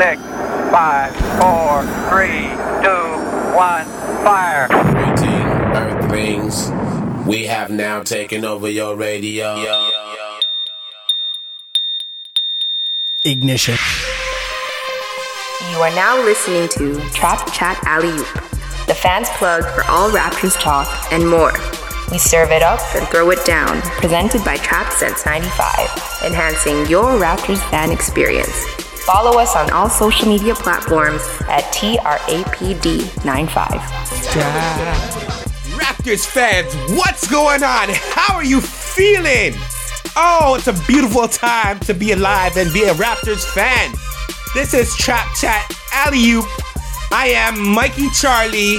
six, five, four, three, two, one, fire. Greeting, Earthlings. We have now taken over your radio. Ignition. You are now listening to Trap Chat Alley Oop, the fans plug for all Raptors talk and more. We serve it up and throw it down, presented by Trap Since 95, enhancing your Raptors fan experience. Follow us on all social media platforms at TRAPD95. Raptors fans, what's going on? How are you feeling? Oh, it's a beautiful time to be alive and be a Raptors fan. This is Trap Chat Alley Oop. I am Mikey Charlie,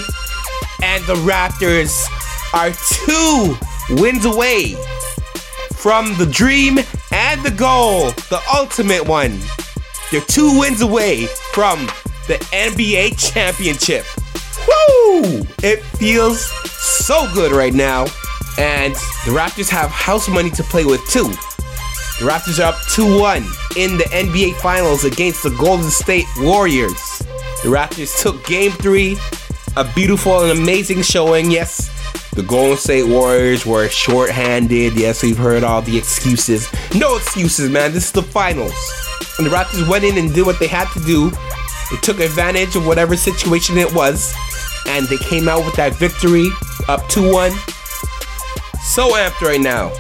and the Raptors are two wins away from the dream and the goal, the ultimate one. They're two wins away from the NBA championship. Woo! It feels so good right now. And the Raptors have house money to play with too. The Raptors are up 2 1 in the NBA Finals against the Golden State Warriors. The Raptors took game three, a beautiful and amazing showing. Yes, the Golden State Warriors were short-handed. Yes, we've heard all the excuses. No excuses, man. This is the finals. The Raptors went in and did what they had to do. They took advantage of whatever situation it was, and they came out with that victory, up 2-1. So amped right now.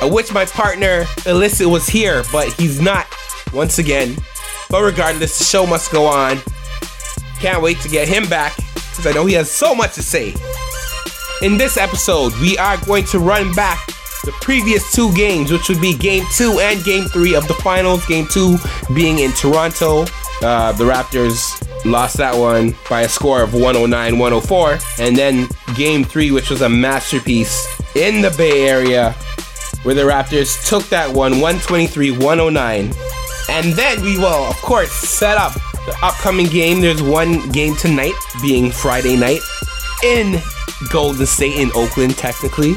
I wish my partner Illicit was here, but he's not once again. But regardless, the show must go on. Can't wait to get him back because I know he has so much to say. In this episode, we are going to run back the previous two games, which would be game two and game three of the finals. Game two being in Toronto. Uh, the Raptors lost that one by a score of 109 104. And then game three, which was a masterpiece in the Bay Area, where the Raptors took that one 123 109. And then we will, of course, set up the upcoming game. There's one game tonight, being Friday night, in Golden State in Oakland, technically.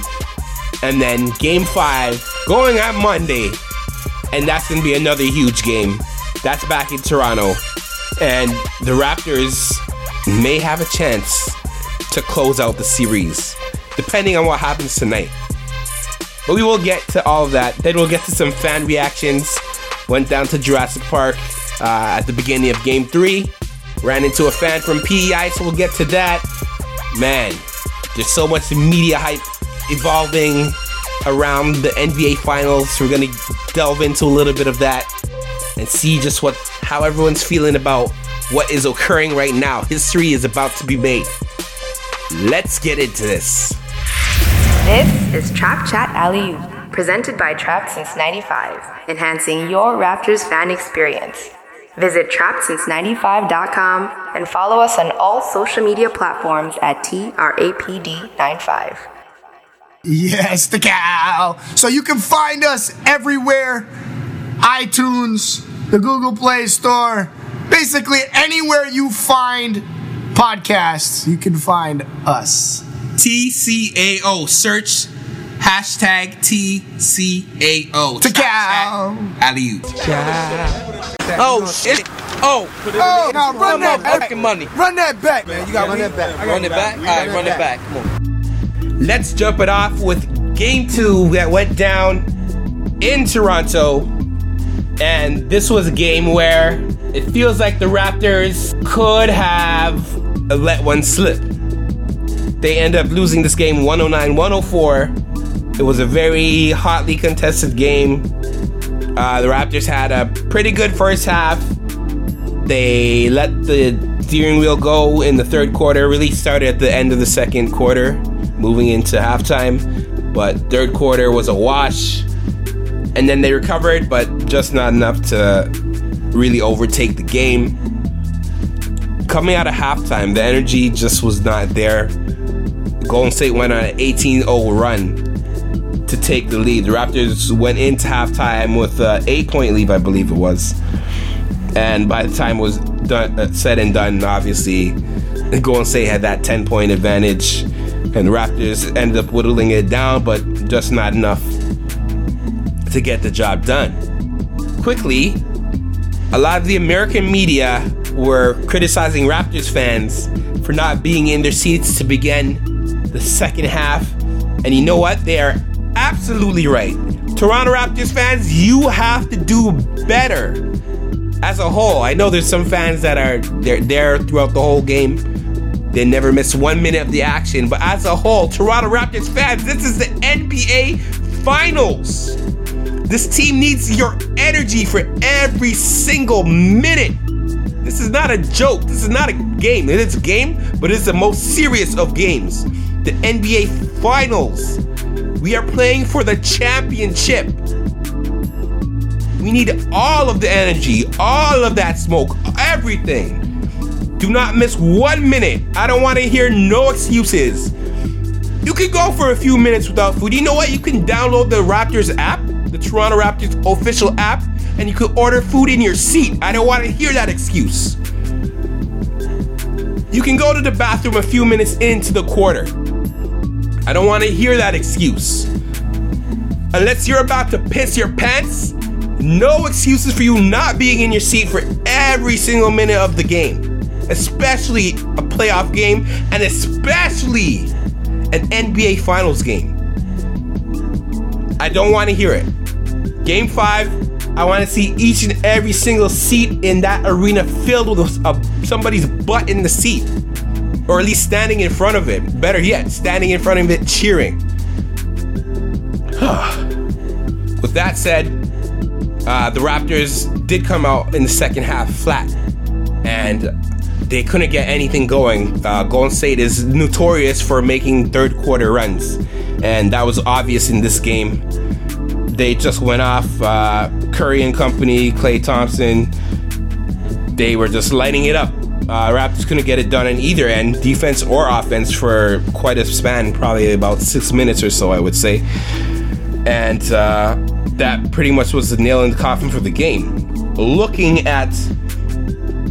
And then game five going on Monday. And that's going to be another huge game. That's back in Toronto. And the Raptors may have a chance to close out the series, depending on what happens tonight. But we will get to all of that. Then we'll get to some fan reactions. Went down to Jurassic Park uh, at the beginning of game three. Ran into a fan from PEI, so we'll get to that. Man, there's so much media hype evolving around the NBA Finals. We're gonna delve into a little bit of that and see just what how everyone's feeling about what is occurring right now. History is about to be made. Let's get into this. This is Trap Chat Alley presented by Trap Since 95, enhancing your Raptors fan experience. Visit trapsince95.com and follow us on all social media platforms at TRAPD95. Yes, the cow. So you can find us everywhere iTunes, the Google Play Store, basically anywhere you find podcasts, you can find us. TCAO. Search hashtag TCAO. The cow. Alley Oh shit! Oh, Oh, now run that back. fucking money. Run that back, man. You gotta run that back. Run it back. All right, run it back. Come on. Let's jump it off with game two that went down in Toronto. And this was a game where it feels like the Raptors could have let one slip. They end up losing this game 109 104. It was a very hotly contested game. Uh, the Raptors had a pretty good first half. They let the steering wheel go in the third quarter, really started at the end of the second quarter, moving into halftime. But third quarter was a wash. And then they recovered, but just not enough to really overtake the game. Coming out of halftime, the energy just was not there. Golden State went on an 18 0 run to take the lead. The Raptors went into halftime with an eight point lead, I believe it was. And by the time it was done, uh, said and done, obviously, Golden State had that 10 point advantage. And the Raptors ended up whittling it down, but just not enough to get the job done. Quickly, a lot of the American media were criticizing Raptors fans for not being in their seats to begin the second half. And you know what? They are absolutely right. Toronto Raptors fans, you have to do better as a whole. I know there's some fans that are they're there throughout the whole game. They never miss one minute of the action. But as a whole, Toronto Raptors fans, this is the NBA Finals. This team needs your energy for every single minute. This is not a joke. This is not a game. It is a game, but it's the most serious of games. The NBA Finals. We are playing for the championship. We need all of the energy, all of that smoke, everything. Do not miss one minute. I don't want to hear no excuses. You can go for a few minutes without food. You know what? You can download the Raptors app, the Toronto Raptors official app, and you could order food in your seat. I don't want to hear that excuse. You can go to the bathroom a few minutes into the quarter. I don't want to hear that excuse. Unless you're about to piss your pants, no excuses for you not being in your seat for every single minute of the game, especially a playoff game and especially an NBA Finals game. I don't want to hear it. Game five, I want to see each and every single seat in that arena filled with a, somebody's butt in the seat, or at least standing in front of it. Better yet, standing in front of it cheering. with that said, uh, the Raptors did come out in the second half flat, and they couldn't get anything going. Uh, Golden State is notorious for making third quarter runs, and that was obvious in this game. They just went off. Uh, Curry and company, Klay Thompson, they were just lighting it up. Uh, Raptors couldn't get it done on either end, defense or offense, for quite a span, probably about six minutes or so, I would say. And uh, that pretty much was the nail in the coffin for the game. Looking at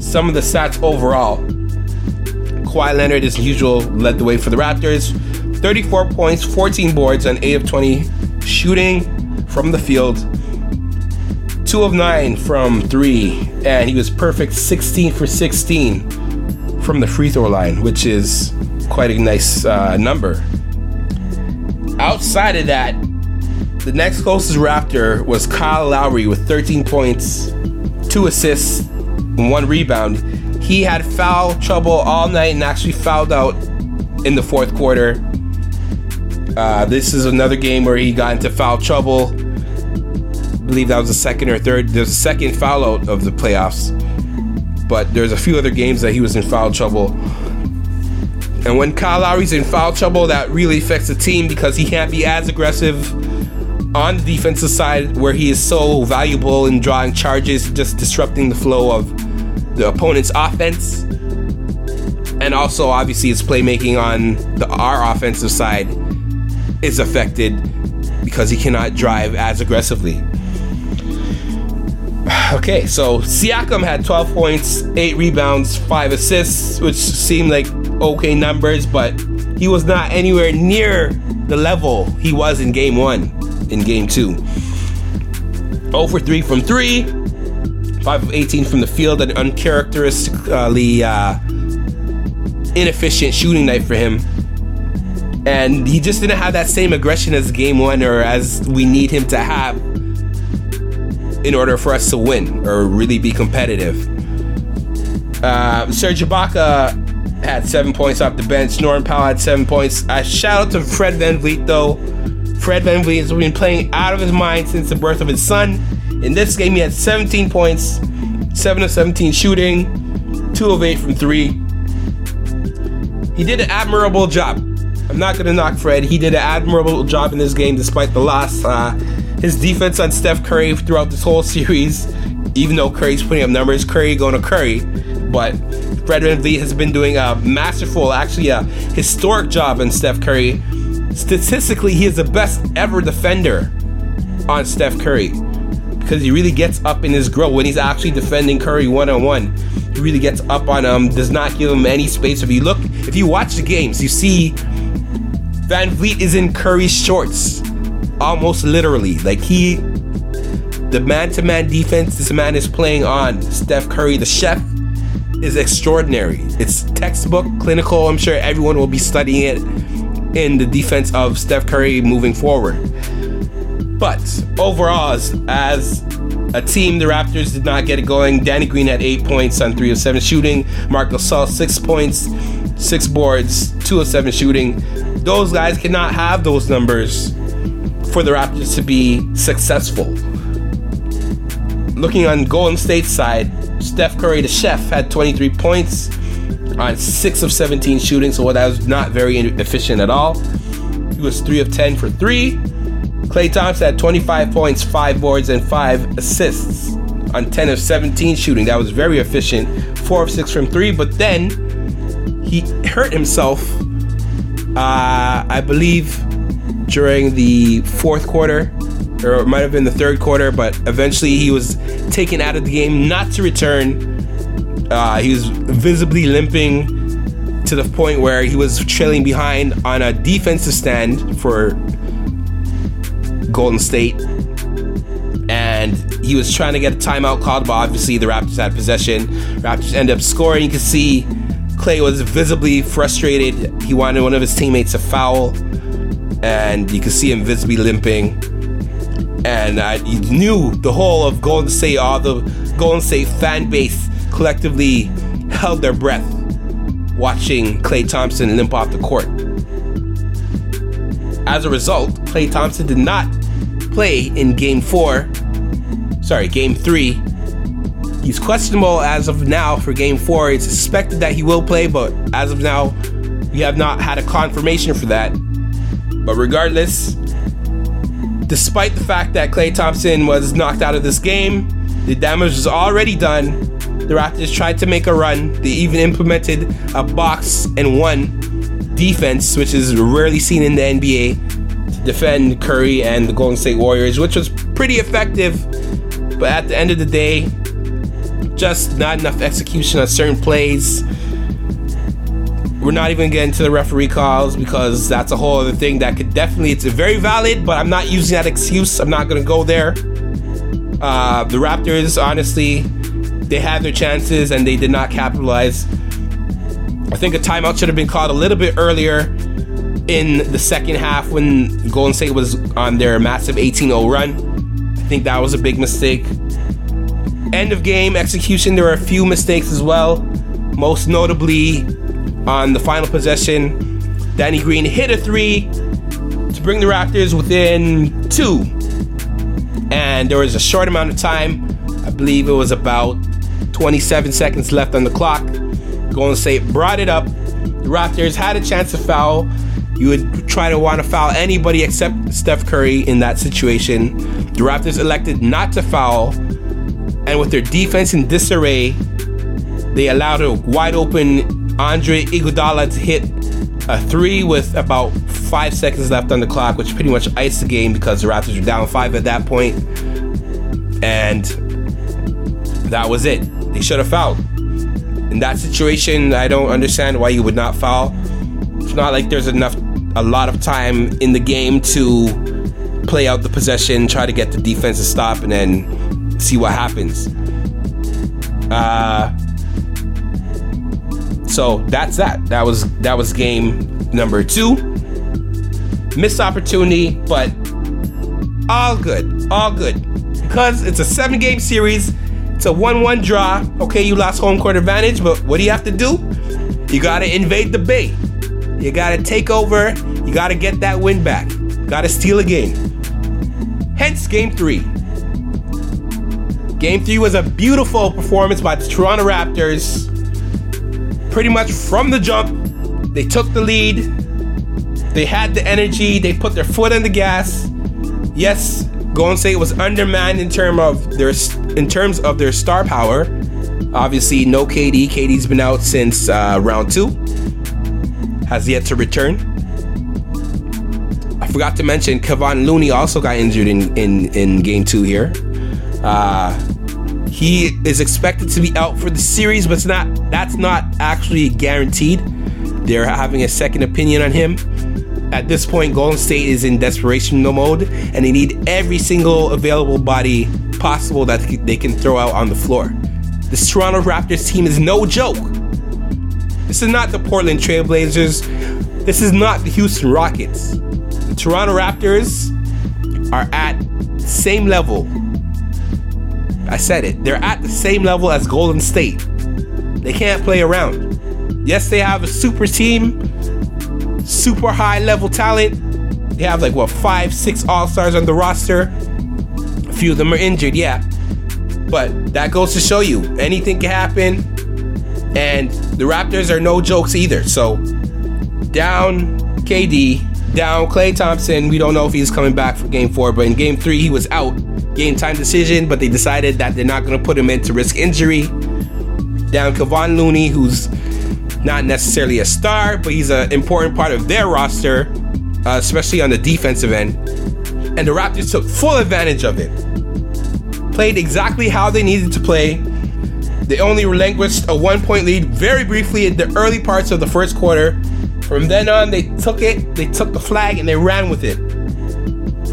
some of the stats overall, Kawhi Leonard, as usual, led the way for the Raptors. 34 points, 14 boards and 8 of 20 shooting from the field. 2 of 9 from 3, and he was perfect 16 for 16 from the free throw line, which is quite a nice uh, number. Outside of that, the next closest Raptor was Kyle Lowry with 13 points, 2 assists, 1 rebound. He had foul trouble all night and actually fouled out in the fourth quarter. Uh, this is another game where he got into foul trouble. I believe that was the second or third. There's a second foul out of the playoffs, but there's a few other games that he was in foul trouble. And when Kyle Lowry's in foul trouble, that really affects the team because he can't be as aggressive on the defensive side where he is so valuable in drawing charges, just disrupting the flow of the opponent's offense. And also, obviously, his playmaking on the our offensive side is affected because he cannot drive as aggressively. Okay, so Siakam had 12 points, 8 rebounds, 5 assists, which seemed like okay numbers, but he was not anywhere near the level he was in game 1 in game two. 0 for 3 from 3, 5 of 18 from the field, an uncharacteristically uh, inefficient shooting night for him. And he just didn't have that same aggression as game one or as we need him to have in order for us to win or really be competitive. Uh, Serge Ibaka had seven points off the bench. Norman Powell had seven points. Uh, shout out to Fred VanVleet though. Fred VanVleet has been playing out of his mind since the birth of his son. In this game, he had 17 points, 7 of 17 shooting, 2 of 8 from 3. He did an admirable job. I'm not going to knock Fred. He did an admirable job in this game despite the loss. Uh, his defense on Steph Curry throughout this whole series, even though Curry's putting up numbers, Curry going to Curry. But Fred VanVleet has been doing a masterful, actually a historic job on Steph Curry statistically, he is the best ever defender on Steph Curry because he really gets up in his grill when he's actually defending Curry one on one. He really gets up on him, does not give him any space. If you look, if you watch the games, you see VanVleet is in Curry's shorts, almost literally. Like he the man-to-man defense this man is playing on Steph Curry, the chef, is extraordinary. It's textbook, clinical. I'm sure everyone will be studying it in the defense of Steph Curry moving forward. But overall, as, as a team, the Raptors did not get it going. Danny Green had eight points on three of seven shooting. Marc Gasol six points, six boards, two of seven shooting. Those guys cannot have those numbers for the Raptors to be successful. Looking on Golden State's side, Steph Curry, the chef, had 23 points on 6 of 17 shooting, so that was not very efficient at all. He was 3 of 10 for 3. Klay Thompson had 25 points, 5 boards, and 5 assists on 10 of 17 shooting. That was very efficient. 4 of 6 from 3, but then he hurt himself, uh, I believe, during the fourth quarter or it might have been the third quarter, but eventually he was taken out of the game, not to return. Uh, he was visibly limping to the point where he was trailing behind on a defensive stand for Golden State. And he was trying to get a timeout called, but obviously the Raptors had possession. Raptors end up scoring. You can see Klay was visibly frustrated. He wanted one of his teammates to foul, and you can see him visibly limping and I knew the whole of Golden State, all the Golden State fan base collectively held their breath watching Klay Thompson limp off the court. As a result, Klay Thompson did not play in game four, sorry, game three. He's questionable as of now for game four. It's suspected that he will play, but as of now, we have not had a confirmation for that. But regardless, despite the fact that Klay Thompson was knocked out of this game, the damage was already done. The Raptors tried to make a run. They even implemented a box and one defense, which is rarely seen in the NBA, defend Curry and the Golden State Warriors, which was pretty effective. But at the end of the day, just not enough execution on certain plays. We're not even getting to the referee calls because that's a whole other thing that could definitely, it's very valid, but I'm not using that excuse. I'm not going to go there. Uh, the Raptors, honestly, they had their chances and they did not capitalize. I think a timeout should have been called a little bit earlier in the second half when Golden State was on their massive 18 0 run. I think that was a big mistake. End of game execution, there were a few mistakes as well. Most notably, on the final possession. Danny Green hit a three to bring the Raptors within two. And there was a short amount of time. I believe it was about 27 seconds left on the clock. Golden State brought it up. The Raptors had a chance to foul. You would try to want to foul anybody except Steph Curry in that situation. The Raptors elected not to foul. And with their defense in disarray, they allowed a wide open Andre Iguodala to hit a three with about five seconds left on the clock, which pretty much iced the game because the Raptors were down five at that point. point, and that was it. They should have fouled. In that situation, I don't understand why you would not foul. It's not like there's enough, a lot of time in the game to play out the possession, try to get the defense to stop, and then see what happens. Uh, so that's that. That was that was game number two. Missed opportunity, but all good, all good. Because it's a seven game series, it's a 1 1 draw. Okay, you lost home court advantage, but what do you have to do? You gotta invade the bay. You gotta take over. You gotta get that win back. Gotta steal a game. Hence, game three. Game three was a beautiful performance by the Toronto Raptors pretty much from the jump, they took the lead. They had the energy. They put their foot on the gas. Yes, Golden State was undermanned in terms of their in terms of their star power. Obviously, no KD. KD's been out since uh, round two. Has yet to return. I forgot to mention Kevon Looney also got injured in in, in game two here. Uh, he is expected to be out for the series, but it's not. That's not actually guaranteed. They're having a second opinion on him. at this point, Golden State is in desperation mode, and they need every single available body possible that they can throw out on the floor. This Toronto Raptors team is no joke. This is not the Portland Trailblazers. This is not the Houston Rockets. The Toronto Raptors are at same level. I said it. They're at the same level as Golden State. They can't play around. Yes, they have a super team, super high level talent. They have like what five, six All Stars on the roster. A few of them are injured, yeah. But that goes to show you anything can happen. And the Raptors are no jokes either. So down KD, down Klay Thompson. We don't know if he's coming back for game four, but in game three, he was out. Game time decision, but they decided that they're not going to put him in to risk injury. Down Kevon Looney, who's not necessarily a star, but he's an important part of their roster, uh, especially on the defensive end. And the Raptors took full advantage of it. Played exactly how they needed to play. They only relinquished a one point lead very briefly in the early parts of the first quarter. From then on, they took it, they took the flag, and they ran with it.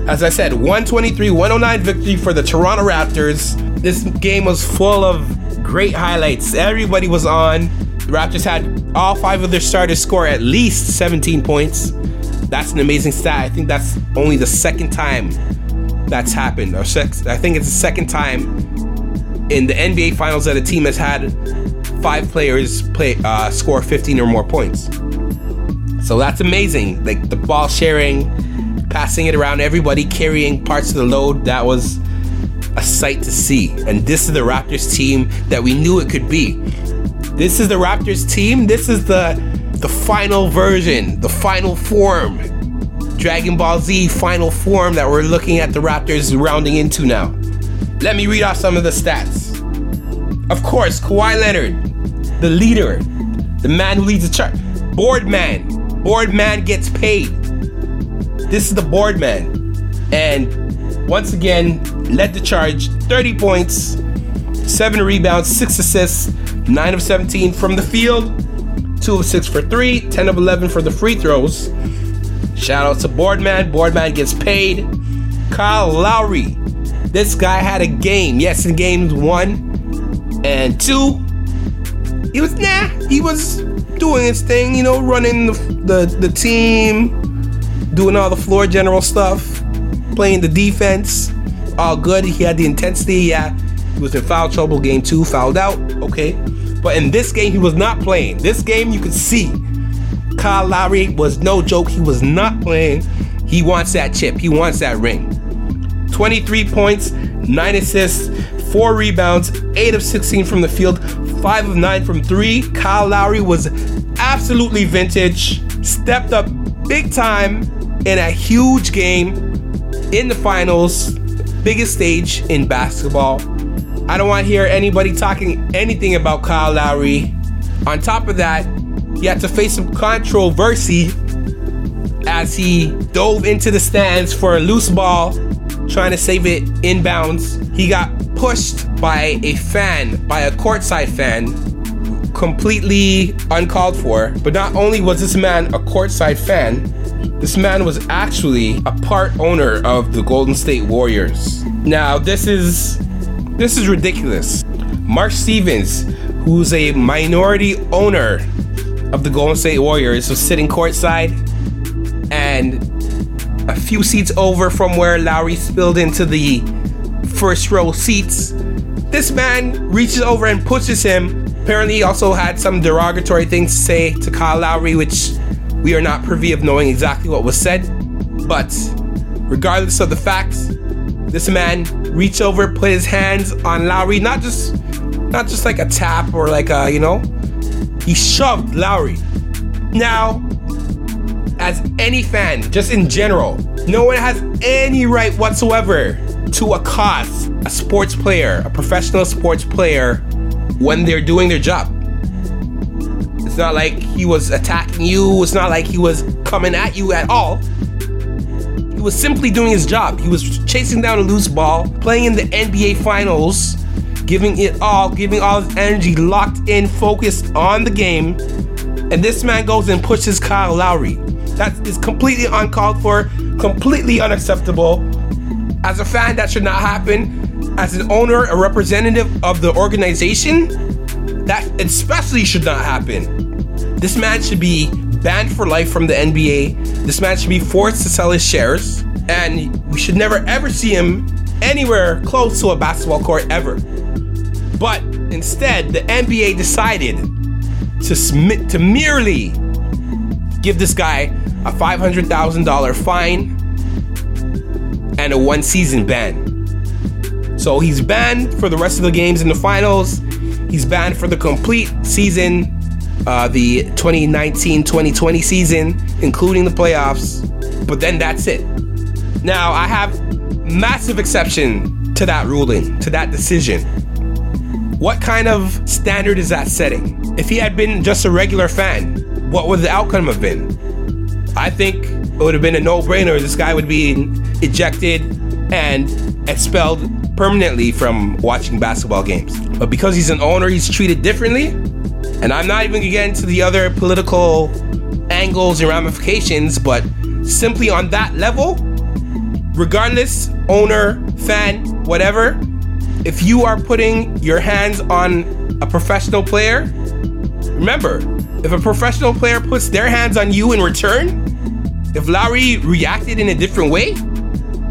As I said, 123 109 victory for the Toronto Raptors. This game was full of great highlights. Everybody was on. The Raptors had all five of their starters score at least 17 points. That's an amazing stat. I think that's only the second time that's happened. Or six, I think it's the second time in the NBA Finals that a team has had five players play uh, score 15 or more points. So that's amazing. Like the ball sharing, passing it around, everybody carrying parts of the load. That was a sight to see. And this is the Raptors team that we knew it could be. This is the Raptors team. This is the the final version, the final form. Dragon Ball Z final form that we're looking at the Raptors rounding into now. Let me read off some of the stats. Of course, Kawhi Leonard, the leader, the man who leads the chart. Board man. Board man gets paid. This is the board man. And once again, led the charge 30 points, 7 rebounds, 6 assists, 9 of 17 from the field, 2 of 6 for 3, 10 of 11 for the free throws. Shout out to Boardman. Boardman gets paid. Kyle Lowry. This guy had a game. Yes, in games one and two, he was nah. He was doing his thing, you know, running the, the, the team, doing all the floor general stuff, playing the defense. All good. He had the intensity. Yeah, he was in foul trouble. Game two, fouled out. Okay, but in this game, he was not playing. This game, you could see Kyle Lowry was no joke. He was not playing. He wants that chip. He wants that ring. 23 points, 9 assists, 4 rebounds, 8 of 16 from the field, 5 of 9 from 3. Kyle Lowry was absolutely vintage, stepped up big time in a huge game in the finals, biggest stage in basketball. I don't want to hear anybody talking anything about Kyle Lowry. On top of that, he had to face some controversy as he dove into the stands for a loose ball, trying to save it inbounds. He got pushed by a fan, by a courtside fan, completely uncalled for. But not only was this man a courtside fan, this man was actually a part owner of the Golden State Warriors. Now, this is this is ridiculous. Mark Stevens, who's a minority owner of the Golden State Warriors, was sitting courtside and a few seats over from where Lowry spilled into the first row seats. This man reaches over and pushes him. Apparently, he also had some derogatory things to say to Kyle Lowry, which we are not privy of knowing exactly what was said. But regardless of the facts, this man reached over, put his hands on Lowry, not just not just like a tap or like a, you know, he shoved Lowry. Now, as any fan, just in general, no one has any right whatsoever to accost a sports player, a professional sports player, when they're doing their job. It's not like he was attacking you, it's not like he was coming at you at all. He was simply doing his job. He was chasing down a loose ball, playing in the NBA Finals, giving it all, giving all his energy, locked in, focused on the game. And this man goes and pushes Kyle Lowry. That is completely uncalled for, completely unacceptable. As a fan, that should not happen. As an owner, a representative of the organization, that especially should not happen. This man should be banned for life from the NBA. This man should be forced to sell his shares, and we should never ever see him anywhere close to a basketball court ever. But instead, the NBA decided to submit to merely give this guy a $500,000 fine and a one season ban. So he's banned for the rest of the games in the finals. He's banned for the complete season, uh, the 2019 2020 season, including the playoffs. But then that's it. Now, I have massive exception to that ruling, to that decision. What kind of standard is that setting? If he had been just a regular fan, what would the outcome have been? I think it would have been a no brainer. This guy would be ejected and expelled permanently from watching basketball games. But because he's an owner, he's treated differently. And I'm not even gonna get into the other political angles and ramifications, but simply on that level, regardless, owner, fan, whatever, if you are putting your hands on a professional player, remember, if a professional player puts their hands on you in return, if Lowry reacted in a different way,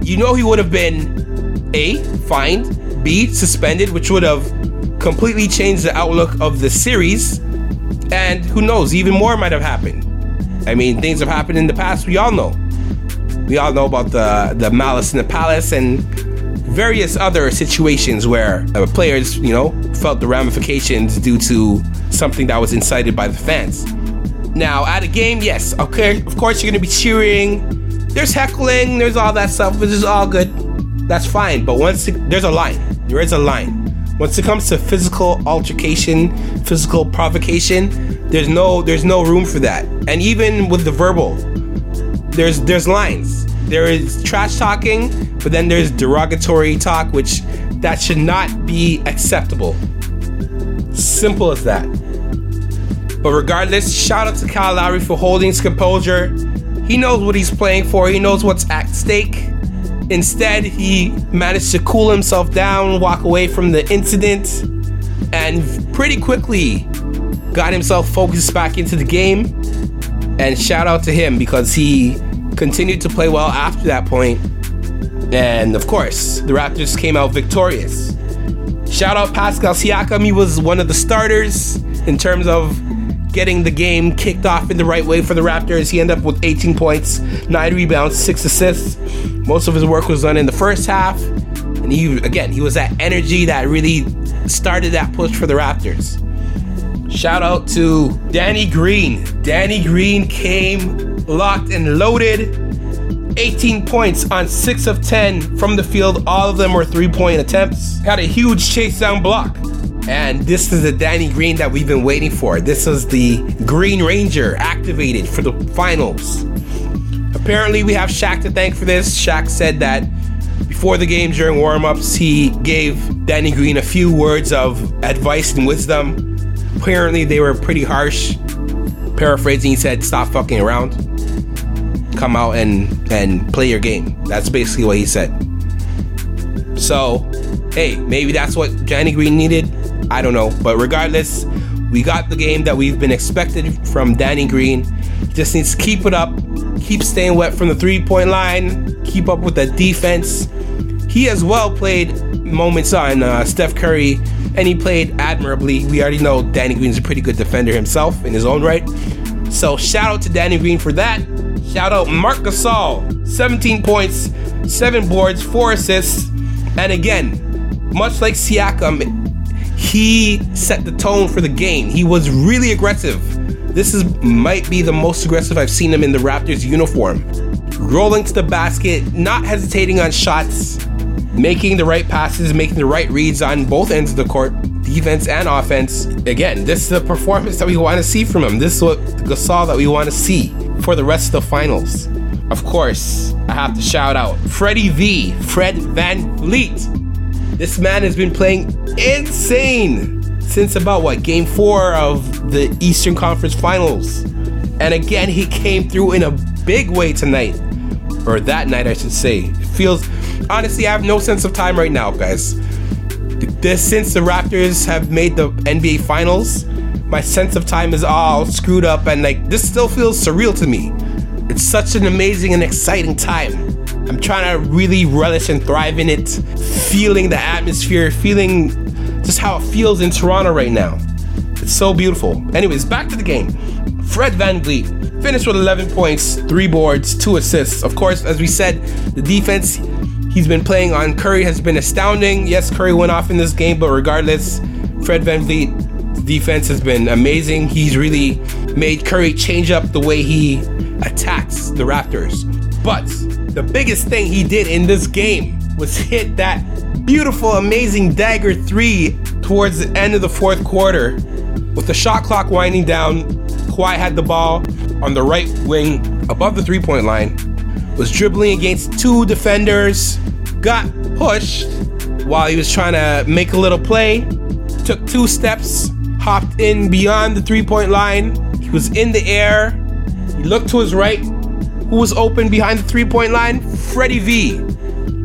you know he would have been A, fined, B, suspended, which would have completely changed the outlook of the series. And who knows, even more might have happened. I mean, things have happened in the past, we all know. We all know about the, the malice in the palace and various other situations where uh, players, you know, felt the ramifications due to something that was incited by the fans. Now, at a game, yes, okay, of course you're gonna be cheering. There's heckling, there's all that stuff, which is all good. That's fine. But once it, there's a line, there is a line. Once it comes to physical altercation, physical provocation, there's no there's no room for that. And even with the verbal, there's there's lines. There is trash talking, but then there's derogatory talk, which that should not be acceptable. Simple as that. But regardless, shout out to Kyle Lowry for holding his composure. He knows what he's playing for, he knows what's at stake. Instead, he managed to cool himself down, walk away from the incident, and pretty quickly got himself focused back into the game. And shout out to him because he continued to play well after that point. And of course, the Raptors came out victorious. Shout out Pascal Siakam, he was one of the starters in terms of getting the game kicked off in the right way for the Raptors. He ended up with 18 points, 9 rebounds, 6 assists. Most of his work was done in the first half. And he, again, he was that energy that really started that push for the Raptors. Shout out to Danny Green. Danny Green came locked and loaded. 18 points on 6 of 10 from the field. All of them were three point attempts. Had a huge chase down block. And this is the Danny Green that we've been waiting for. This is the Green Ranger activated for the finals. Apparently, we have Shaq to thank for this. Shaq said that before the game during warm-ups, he gave Danny Green a few words of advice and wisdom. Apparently, they were pretty harsh. Paraphrasing, he said, "Stop fucking around. Come out and and play your game." That's basically what he said. So, hey, maybe that's what Danny Green needed. I don't know. But regardless, we got the game that we've been expected from Danny Green. Just needs to keep it up, keep staying wet from the three point line, keep up with the defense. He as well played moments on uh, Steph Curry, and he played admirably. We already know Danny Green's a pretty good defender himself in his own right. So shout out to Danny Green for that. Shout out Marc Gasol, 17 points, 7 boards, 4 assists. And again, much like Siakam, he set the tone for the game. He was really aggressive. This is might be the most aggressive I've seen him in the Raptors uniform. Rolling to the basket, not hesitating on shots, making the right passes, making the right reads on both ends of the court, defense and offense. Again, this is the performance that we want to see from him. This is what Gasol that we want to see for the rest of the finals. Of course, I have to shout out Freddie V, Fred Van VanVleet. This man has been playing insane since about what game four of the Eastern Conference Finals. And again, he came through in a big way tonight, or that night, I should say. It feels honestly, I have no sense of time right now, guys. This since the Raptors have made the NBA Finals, my sense of time is all screwed up, and like this still feels surreal to me. It's such an amazing and exciting time. I'm trying to really relish and thrive in it, feeling the atmosphere, feeling just how it feels in Toronto right now. It's so beautiful. Anyways, back to the game. Fred Van VanVleet finished with 11 points, 3 boards, 2 assists. Of course, as we said, the defense he's been playing on Curry has been astounding. Yes, Curry went off in this game, but regardless, Fred VanVleet defense has been amazing. He's really made Curry change up the way he attacks the Raptors. But the biggest thing he did in this game was hit that beautiful, amazing dagger three towards the end of the fourth quarter. With the shot clock winding down, Kawhi had the ball on the right wing above the three point line, was dribbling against two defenders, got pushed while he was trying to make a little play, took two steps, hopped in beyond the three point line. He was in the air. He looked to his right. Who was open behind the three point line? Freddie V.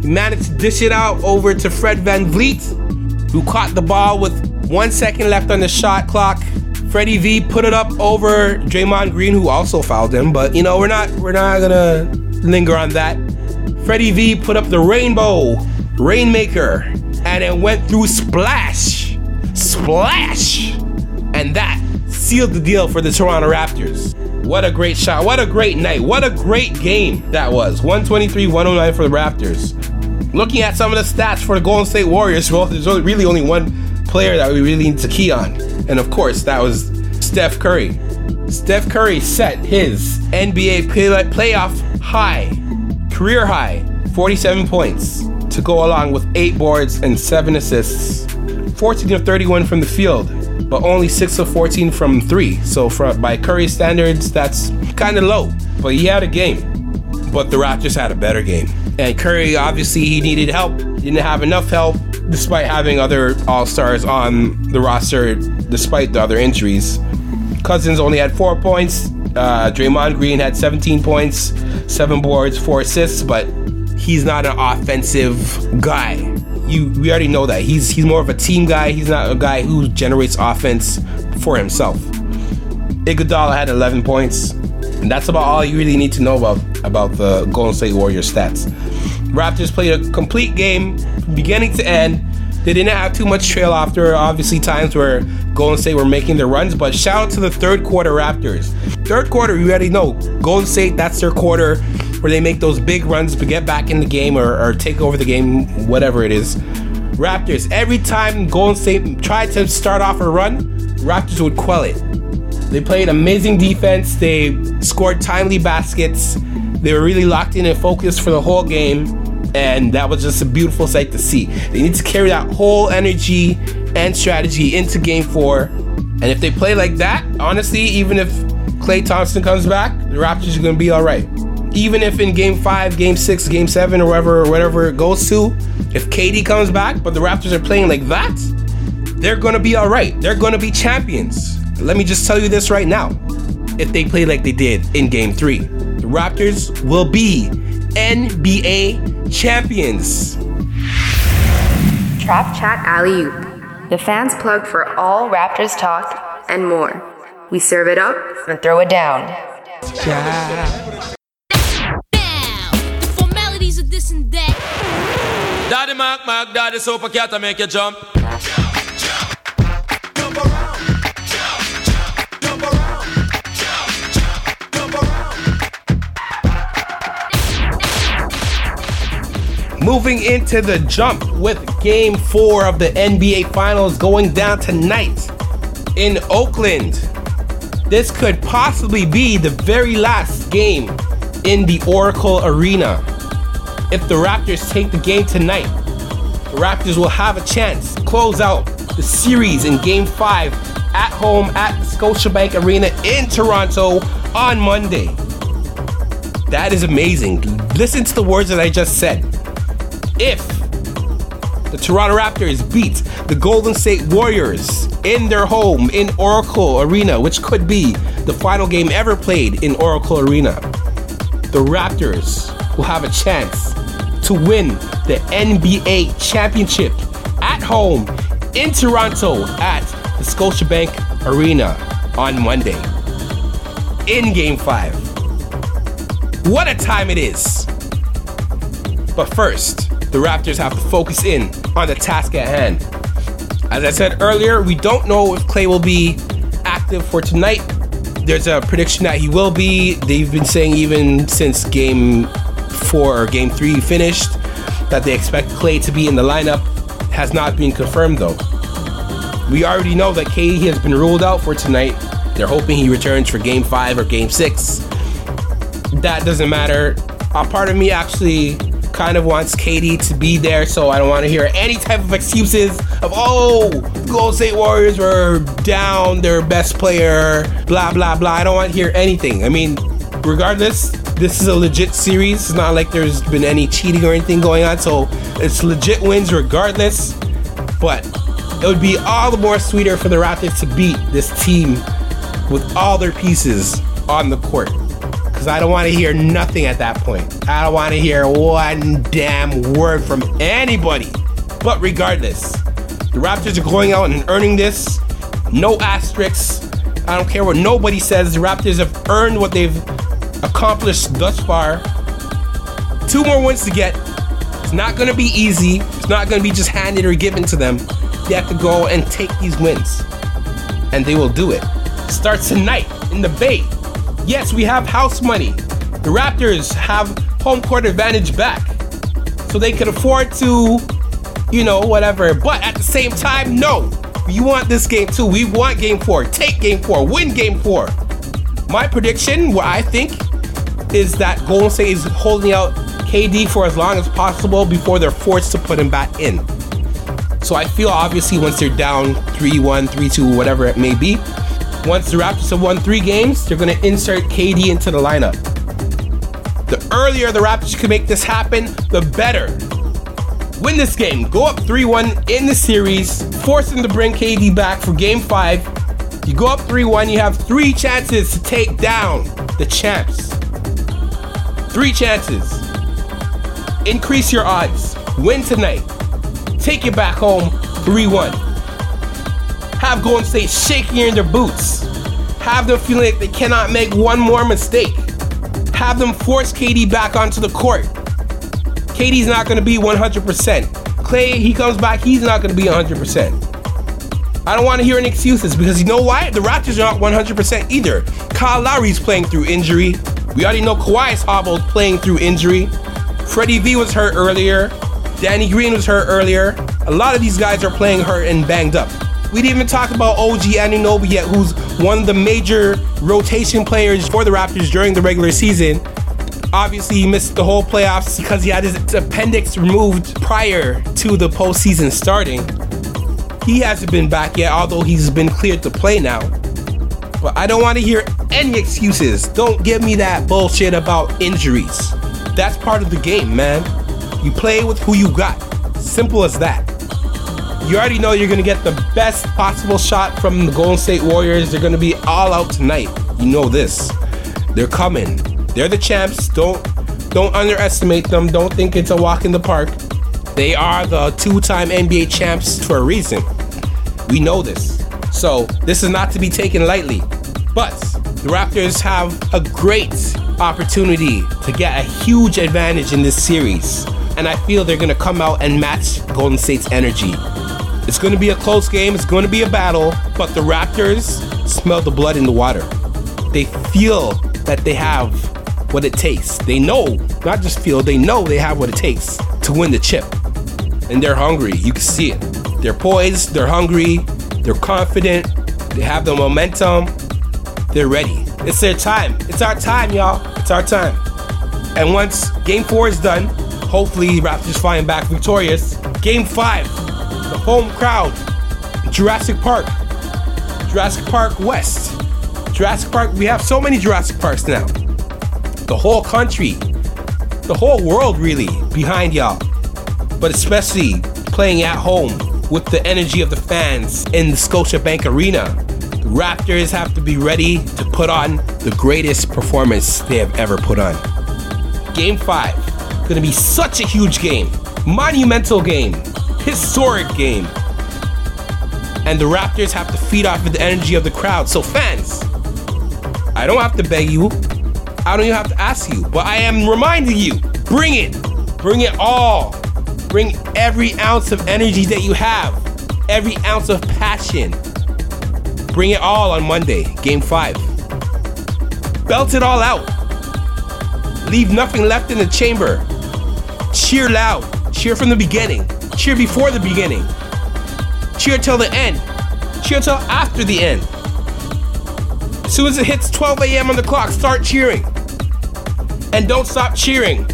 He managed to dish it out over to Fred Van VanVleet, who caught the ball with one second left on the shot clock. Freddie V put it up over Draymond Green, who also fouled him. But you know, we're not we're not gonna linger on that. Freddie V put up the rainbow rainmaker, and it went through splash, splash, and that sealed the deal for the Toronto Raptors. What a great shot! What a great night! What a great game that was. 123-109 for the Raptors. Looking at some of the stats for the Golden State Warriors, well, there's really only one player that we really need to key on. And of course, that was Steph Curry. Steph Curry set his NBA play- playoff high, career high, 47 points to go along with 8 boards and 7 assists. 14 of 31 from the field, but only 6 of 14 from 3. So for, by Curry standards, that's kind of low. But he had a game. But the Raptors had a better game. And Curry, obviously, he needed help. Didn't have enough help despite having other All Stars on the roster, despite the other injuries. Cousins only had four points. Uh, Draymond Green had 17 points, seven boards, four assists, but he's not an offensive guy. You, we already know that he's he's more of a team guy. He's not a guy who generates offense for himself. Iguodala had 11 points, and that's about all you really need to know about about the Golden State Warriors stats. Raptors played a complete game beginning to end. They didn't have too much trail after obviously times where Golden State were making their runs, but shout out to the third quarter Raptors. Third quarter, you already know Golden State, that's their quarter where they make those big runs to get back in the game or, or take over the game, whatever it is. Raptors, every time Golden State tried to start off a run, Raptors would quell it. They played amazing defense. They scored timely baskets. They were really locked in and focused for the whole game. And that was just a beautiful sight to see. They need to carry that whole energy and strategy into game four. And if they play like that, honestly, even if Klay Thompson comes back, the Raptors are going to be all right. Even if in game five, game six, game seven, or whatever, whatever it goes to, if KD comes back, but the Raptors are playing like that, they're going to be all right. They're going to be champions. Let me just tell you this right now. If they play like they did in game three, the Raptors will be NBA champions. Trap Chat Alley Oop, the fans plug for all Raptors talk and more. We serve it up and throw it down. And that. Daddy Mark Mark, Daddy Super Cat to make you jump. Moving into the jump with game four of the NBA Finals going down tonight in Oakland. This could possibly be the very last game in the Oracle Arena. If the Raptors take the game tonight, the Raptors will have a chance to close out the series in game five at home at the Scotiabank Arena in Toronto on Monday. That is amazing. Listen to the words that I just said. If the Toronto Raptors beat the Golden State Warriors in their home in Oracle Arena, which could be the final game ever played in Oracle Arena. the Raptors will have a chance to win the NBA championship at home in Toronto at the Scotiabank Arena on Monday in Game 5. What a time it is! But first, the Raptors have to focus in on the task at hand. As I said earlier, we don't know if Klay will be active for tonight. There's a prediction that he will be. They've been saying even since game four or game three finished that they expect Klay to be in the lineup. Has not been confirmed though. We already know that KD has been ruled out for tonight. They're hoping he returns for game five or game six. That doesn't matter. A part of me actually kind of wants KD to be there, so I don't want to hear any type of excuses of, oh, Golden State Warriors were down their best player, blah, blah, blah. I don't want to hear anything. I mean, regardless, this is a legit series. It's not like there's been any cheating or anything going on, so it's legit wins regardless. But it would be all the more sweeter for the Raptors to beat this team with all their pieces on the court because I don't want to hear nothing at that point. I don't want to hear one damn word from anybody. But regardless, the Raptors are going out and earning this. No asterisks. I don't care what nobody says. The Raptors have earned what they've accomplished thus far. Two more wins to get. It's not going to be easy. It's not going to be just handed or given to them. They have to go and take these wins. And they will do it. Starts tonight in the Bay. Yes, we have house money. The Raptors have home court advantage back. So they can afford to, you know, whatever. But at the same time, no. You want this game too. We want game four. Take game four. Win game four. My prediction, what I think, is that Golden State is holding out KD for as long as possible before they're forced to put him back in. So I feel obviously once they're down 3 1, 3 2, whatever it may be, once the Raptors have won three games, they're going to insert KD into the lineup. The earlier the Raptors can make this happen, the better. Win this game, go up 3 1 in the series, force them to bring KD back for game 5. You go up 3 1, you have three chances to take down the champs. Three chances. Increase your odds. Win tonight. Take it back home 3 1 have Golden State shaking in their boots. Have them feeling like they cannot make one more mistake. Have them force KD back onto the court. KD's not going to be 100%. Klay, he comes back, he's not going to be 100%. I don't want to hear any excuses because you know why? The Raptors are not 100% either. Kyle Lowry's playing through injury. We already know Kawhi's hobbled playing through injury. Freddie V was hurt earlier. Danny Green was hurt earlier. A lot of these guys are playing hurt and banged up. We didn't even talk about OG Anunoby yet, who's one of the major rotation players for the Raptors during the regular season. Obviously, he missed the whole playoffs because he had his appendix removed prior to the postseason starting. He hasn't been back yet, although he's been cleared to play now. But I don't want to hear any excuses. Don't give me that bullshit about injuries. That's part of the game, man. You play with who you got. Simple as that you already know you're gonna get the best possible shot from the Golden State Warriors. They're gonna be all out tonight. You know this. They're coming. They're the champs. Don't don't underestimate them. Don't think it's a walk in the park. They are the two-time NBA champs for a reason. We know this. So this is not to be taken lightly. But the Raptors have a great opportunity to get a huge advantage in this series. And I feel they're gonna come out and match Golden State's energy. It's going to be a close game. It's going to be a battle. But the Raptors smell the blood in the water. They feel that they have what it takes. They know, not just feel, they know they have what it takes to win the chip. And they're hungry. You can see it. They're poised, they're hungry, they're confident, they have the momentum, they're ready. It's their time. It's our time, y'all. It's our time. And once game four is done, hopefully Raptors flying back victorious. Game five, the home crowd, Jurassic Park, Jurassic Park West, Jurassic Park. We have so many Jurassic Parks now. The whole country, the whole world, really behind y'all. But especially playing at home with the energy of the fans in the Scotiabank Arena. The Raptors have to be ready to put on the greatest performance they have ever put on. Game 5. Gonna be such a huge game. Monumental game. Historic game. And the Raptors have to feed off of the energy of the crowd. So, fans, I don't have to beg you. I don't even have to ask you. But I am reminding you bring it. Bring it all. Bring every ounce of energy that you have, every ounce of passion. Bring it all on Monday, game five. Belt it all out. Leave nothing left in the chamber. Cheer loud. Cheer from the beginning. Cheer before the beginning. Cheer till the end. Cheer till after the end. As soon as it hits 12 a.m. on the clock, start cheering. And don't stop cheering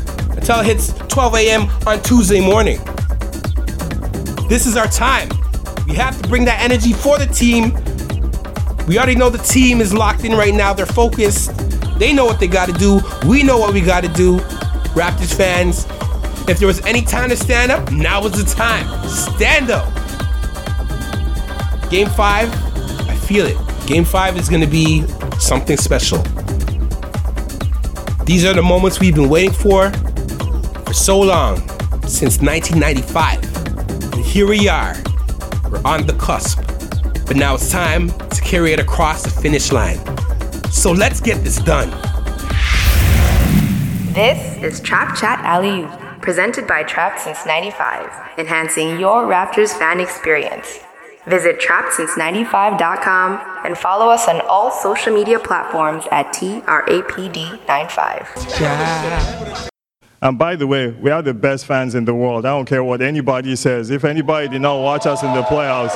it hits 12 a.m. on Tuesday morning. This is our time. We have to bring that energy for the team. We already know the team is locked in right now. They're focused. They know what they got to do. We know what we got to do. Raptors fans, if there was any time to stand up, now is the time. Stand up. Game five, I feel it. Game five is going to be something special. These are the moments we've been waiting for for so long, since 1995. And here we are. We're on the cusp. But now it's time to carry it across the finish line. So let's get this done. This is Trap Chat Alley presented by Trap Since 95, enhancing your Raptors fan experience. Visit trapsince95.com and follow us on all social media platforms at TRAPD95. And by the way, we are the best fans in the world. I don't care what anybody says. If anybody did not watch us in the playoffs,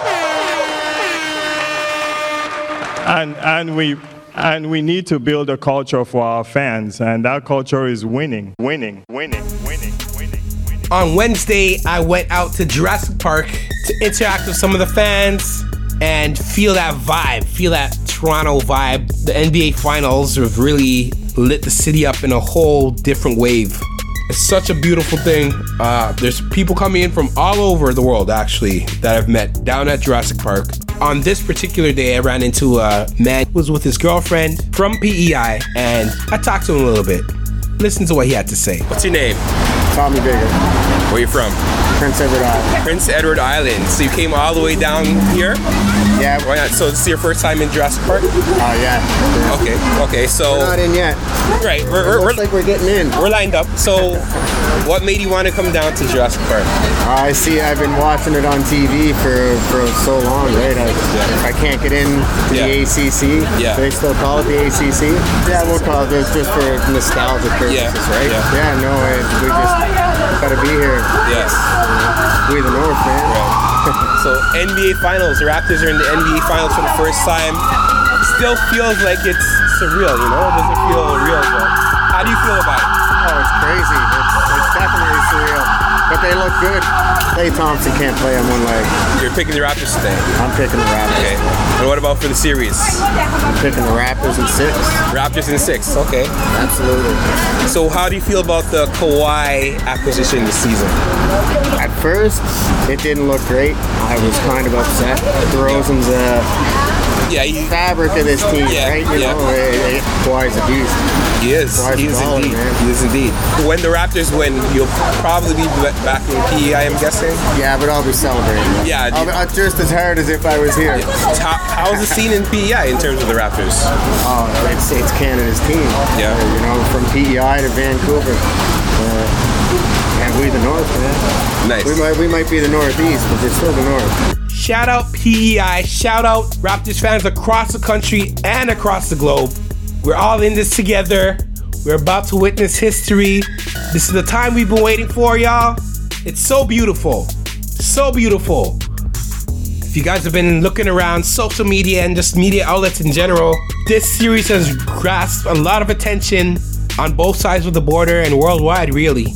and and we and we need to build a culture for our fans, and that culture is winning, winning, winning, winning, winning. winning. On Wednesday, I went out to Jurassic Park to interact with some of the fans and feel that vibe, feel that Toronto vibe. The NBA Finals have really lit the city up in a whole different wave. It's such a beautiful thing. Uh, there's people coming in from all over the world, actually, that I've met down at Jurassic Park. On this particular day, I ran into a man who was with his girlfriend from PEI, and I talked to him a little bit. Listen to what he had to say. What's your name? Tommy Bigger, Where you from? Prince Edward Island. Prince Edward Island. So you came all the way down here? Yeah, um, Why not? So this is your first time in Jurassic Park? oh yeah. Okay, okay. So We're not in yet. right, we're, we're, Looks we're, like we're getting in. we're lined up. So what made you want to come down to Jurassic Park? I see. I've been watching it on TV for, for so long, right? I, Yeah. I can't get in to Yeah. the ACC. Yeah. They still call it the ACC. Yeah, we'll call it this just for nostalgia purposes, Yeah. right? Yeah. Yeah. No, it, we just gotta be here. Yes. We the North, man. So NBA Finals, the Raptors are in the NBA Finals for the first time. Still feels like it's surreal, you know? It doesn't feel real, but how do you feel about it? Oh, it's crazy. It's, it's definitely surreal. But they look good. Klay Thompson can't play on one leg. You're picking the Raptors today. I'm picking the Raptors. Okay. And what about for the series? I'm picking the Raptors in six. Raptors in six. Okay. Absolutely. So how do you feel about the Kawhi acquisition this season? At first, it didn't look great. I was kind of upset. DeRozan's a Yeah, he, fabric of this team, Yeah, right? You yeah. know, eh, Kawhi's a beast. he is. Kawhi's He is indeed. man. He is indeed. When the Raptors win, you'll probably be back in PEI, I'm guessing. Yeah, but I'll be celebrating. Yeah, I'll be, uh, just as hard as if I was here. How, how's the scene in PEI in terms of the Raptors? Oh, it's, it's Canada's team. Yeah. Uh, you know, from PEI to Vancouver. Uh, and we the North, man. Nice. We might we might be the Northeast, but we're still the North. Shout out PEI. Shout out Raptors fans across the country and across the globe. We're all in this together. We're about to witness history. This is the time we've been waiting for, y'all. It's so beautiful. So beautiful. If you guys have been looking around social media and just media outlets in general, this series has grasped a lot of attention on both sides of the border and worldwide, really.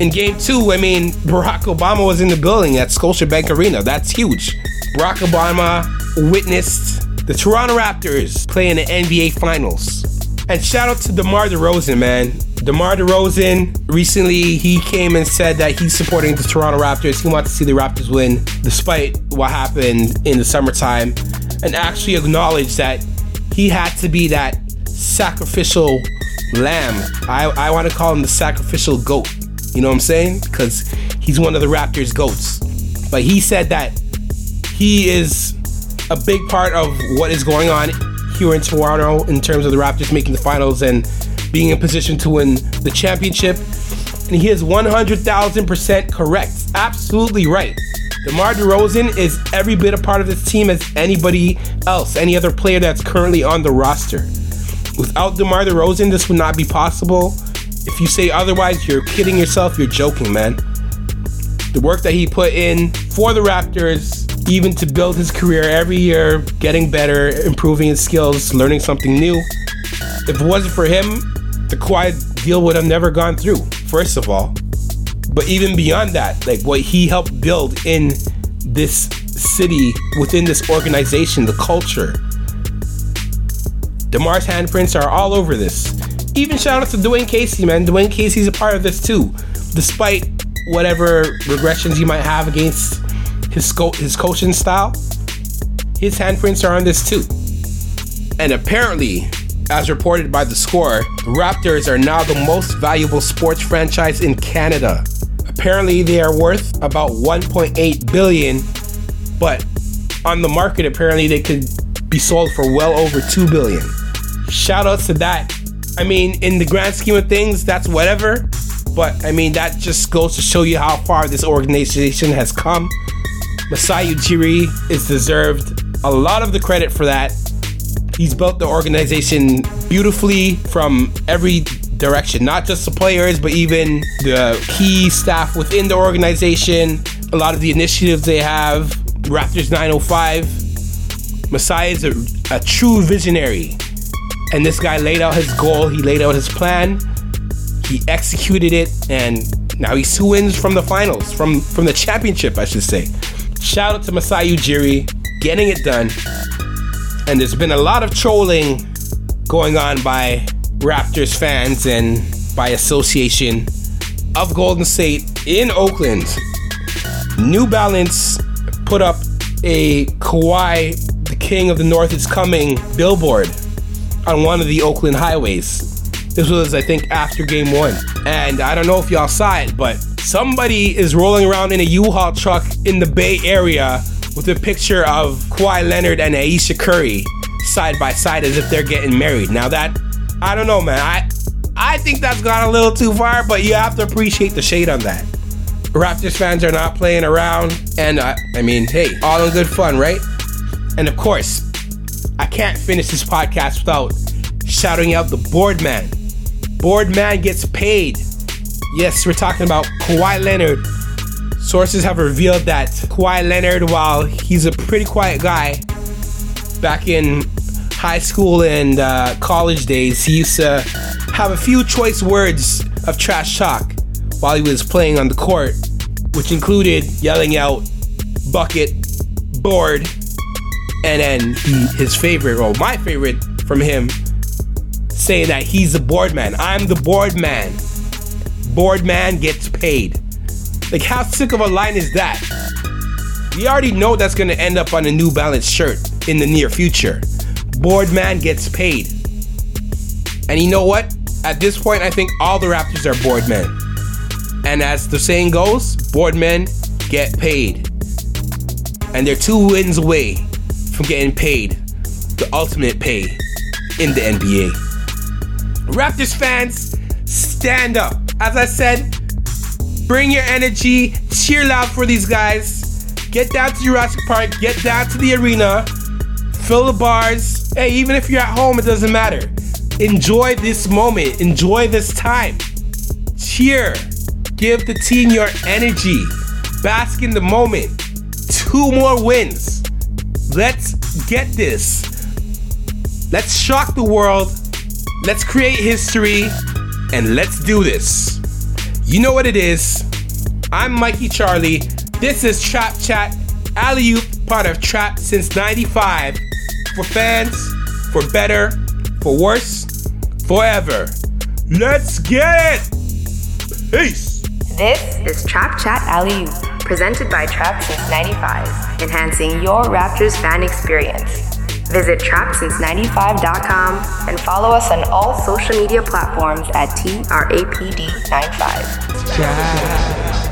In game two, I mean, Barack Obama was in the building at Scotiabank Arena. That's huge. Barack Obama witnessed the Toronto Raptors play in the NBA Finals. And shout out to DeMar DeRozan, man. DeMar DeRozan, recently he came and said that he's supporting the Toronto Raptors. He wants to see the Raptors win despite what happened in the summertime and actually acknowledged that he had to be that sacrificial lamb. I, I want to call him the sacrificial goat. You know what I'm saying? Because he's one of the Raptors' goats. But he said that he is a big part of what is going on here in Toronto in terms of the Raptors making the finals and being in position to win the championship. And he is 100,000% correct. Absolutely right. DeMar DeRozan is every bit a part of this team as anybody else, any other player that's currently on the roster. Without DeMar DeRozan, this would not be possible. If you say otherwise, you're kidding yourself, you're joking, man. The work that he put in for the Raptors, even to build his career every year, getting better, improving his skills, learning something new. If it wasn't for him, the Kawhi deal would have never gone through, first of all. But even beyond that, like what he helped build in this city, within this organization, the culture. DeMar's handprints are all over this. Even shout out to Dwane Casey, man. Dwane Casey's a part of this too. Despite whatever regressions he might have against his his coaching style, his handprints are on this too. And apparently, as reported by the score, Raptors are now the most valuable sports franchise in Canada. Apparently, they are worth about 1.8 billion, but on the market, apparently they could be sold for well over 2 billion. Shout outs to that. I mean, in the grand scheme of things, that's whatever. But I mean, that just goes to show you how far this organization has come. Masai Ujiri is deserved a lot of the credit for that. He's built the organization beautifully from every direction, not just the players, but even the key staff within the organization, a lot of the initiatives they have. Raptors 905. Masai is a, a true visionary. And this guy laid out his goal, he laid out his plan, he executed it, and now he's two wins from the finals, from, from the championship, I should say. Shout out to Masai Ujiri, getting it done. And there's been a lot of trolling going on by Raptors fans and by association of Golden State in Oakland. New Balance put up a Kawhi, the King of the North is coming billboard on one of the Oakland highways. This was, I think, after game one. And I don't know if y'all saw it, but somebody is rolling around in a U-Haul truck in the Bay Area with a picture of Kawhi Leonard and Ayesha Curry side by side as if they're getting married. Now that I don't know, man. I I think that's gone a little too far, but you have to appreciate the shade on that. Raptors fans are not playing around, and I, I mean, hey, all in good fun, right? And of course, I can't finish this podcast without shouting out the board man. Board man gets paid. Yes, we're talking about Kawhi Leonard. Sources have revealed that Kawhi Leonard, while he's a pretty quiet guy, back in high school and uh, college days, he used to have a few choice words of trash talk while he was playing on the court, which included yelling out bucket, board, and then he, his favorite, or my favorite from him, saying that he's the board man. I'm the board man. Board man gets paid. Like, how sick of a line is that? We already know that's gonna end up on a New Balance shirt in the near future. Board man gets paid. And you know what? At this point, I think all the Raptors are board men. And as the saying goes, board men get paid. And they're two wins away from getting paid the ultimate pay in the NBA. Raptors fans, stand up. As I said, bring your energy, cheer loud for these guys. Get down to Jurassic Park, get down to the arena, fill the bars. Hey, even if you're at home, it doesn't matter. Enjoy this moment, enjoy this time. Cheer, give the team your energy, bask in the moment. Two more wins. Let's get this. Let's shock the world. Let's create history and let's do this. You know what it is. I'm Mikey Charlie. This is Trap Chat Alley Oop, part of Trap since 95. For fans, for better, for worse, forever. Let's get it! Peace! This is Trap Chat Alley Oop, presented by Trap since 95, enhancing your Raptors fan experience. Visit trapsince95.com and follow us on all social media platforms at TRAPD95. Ja.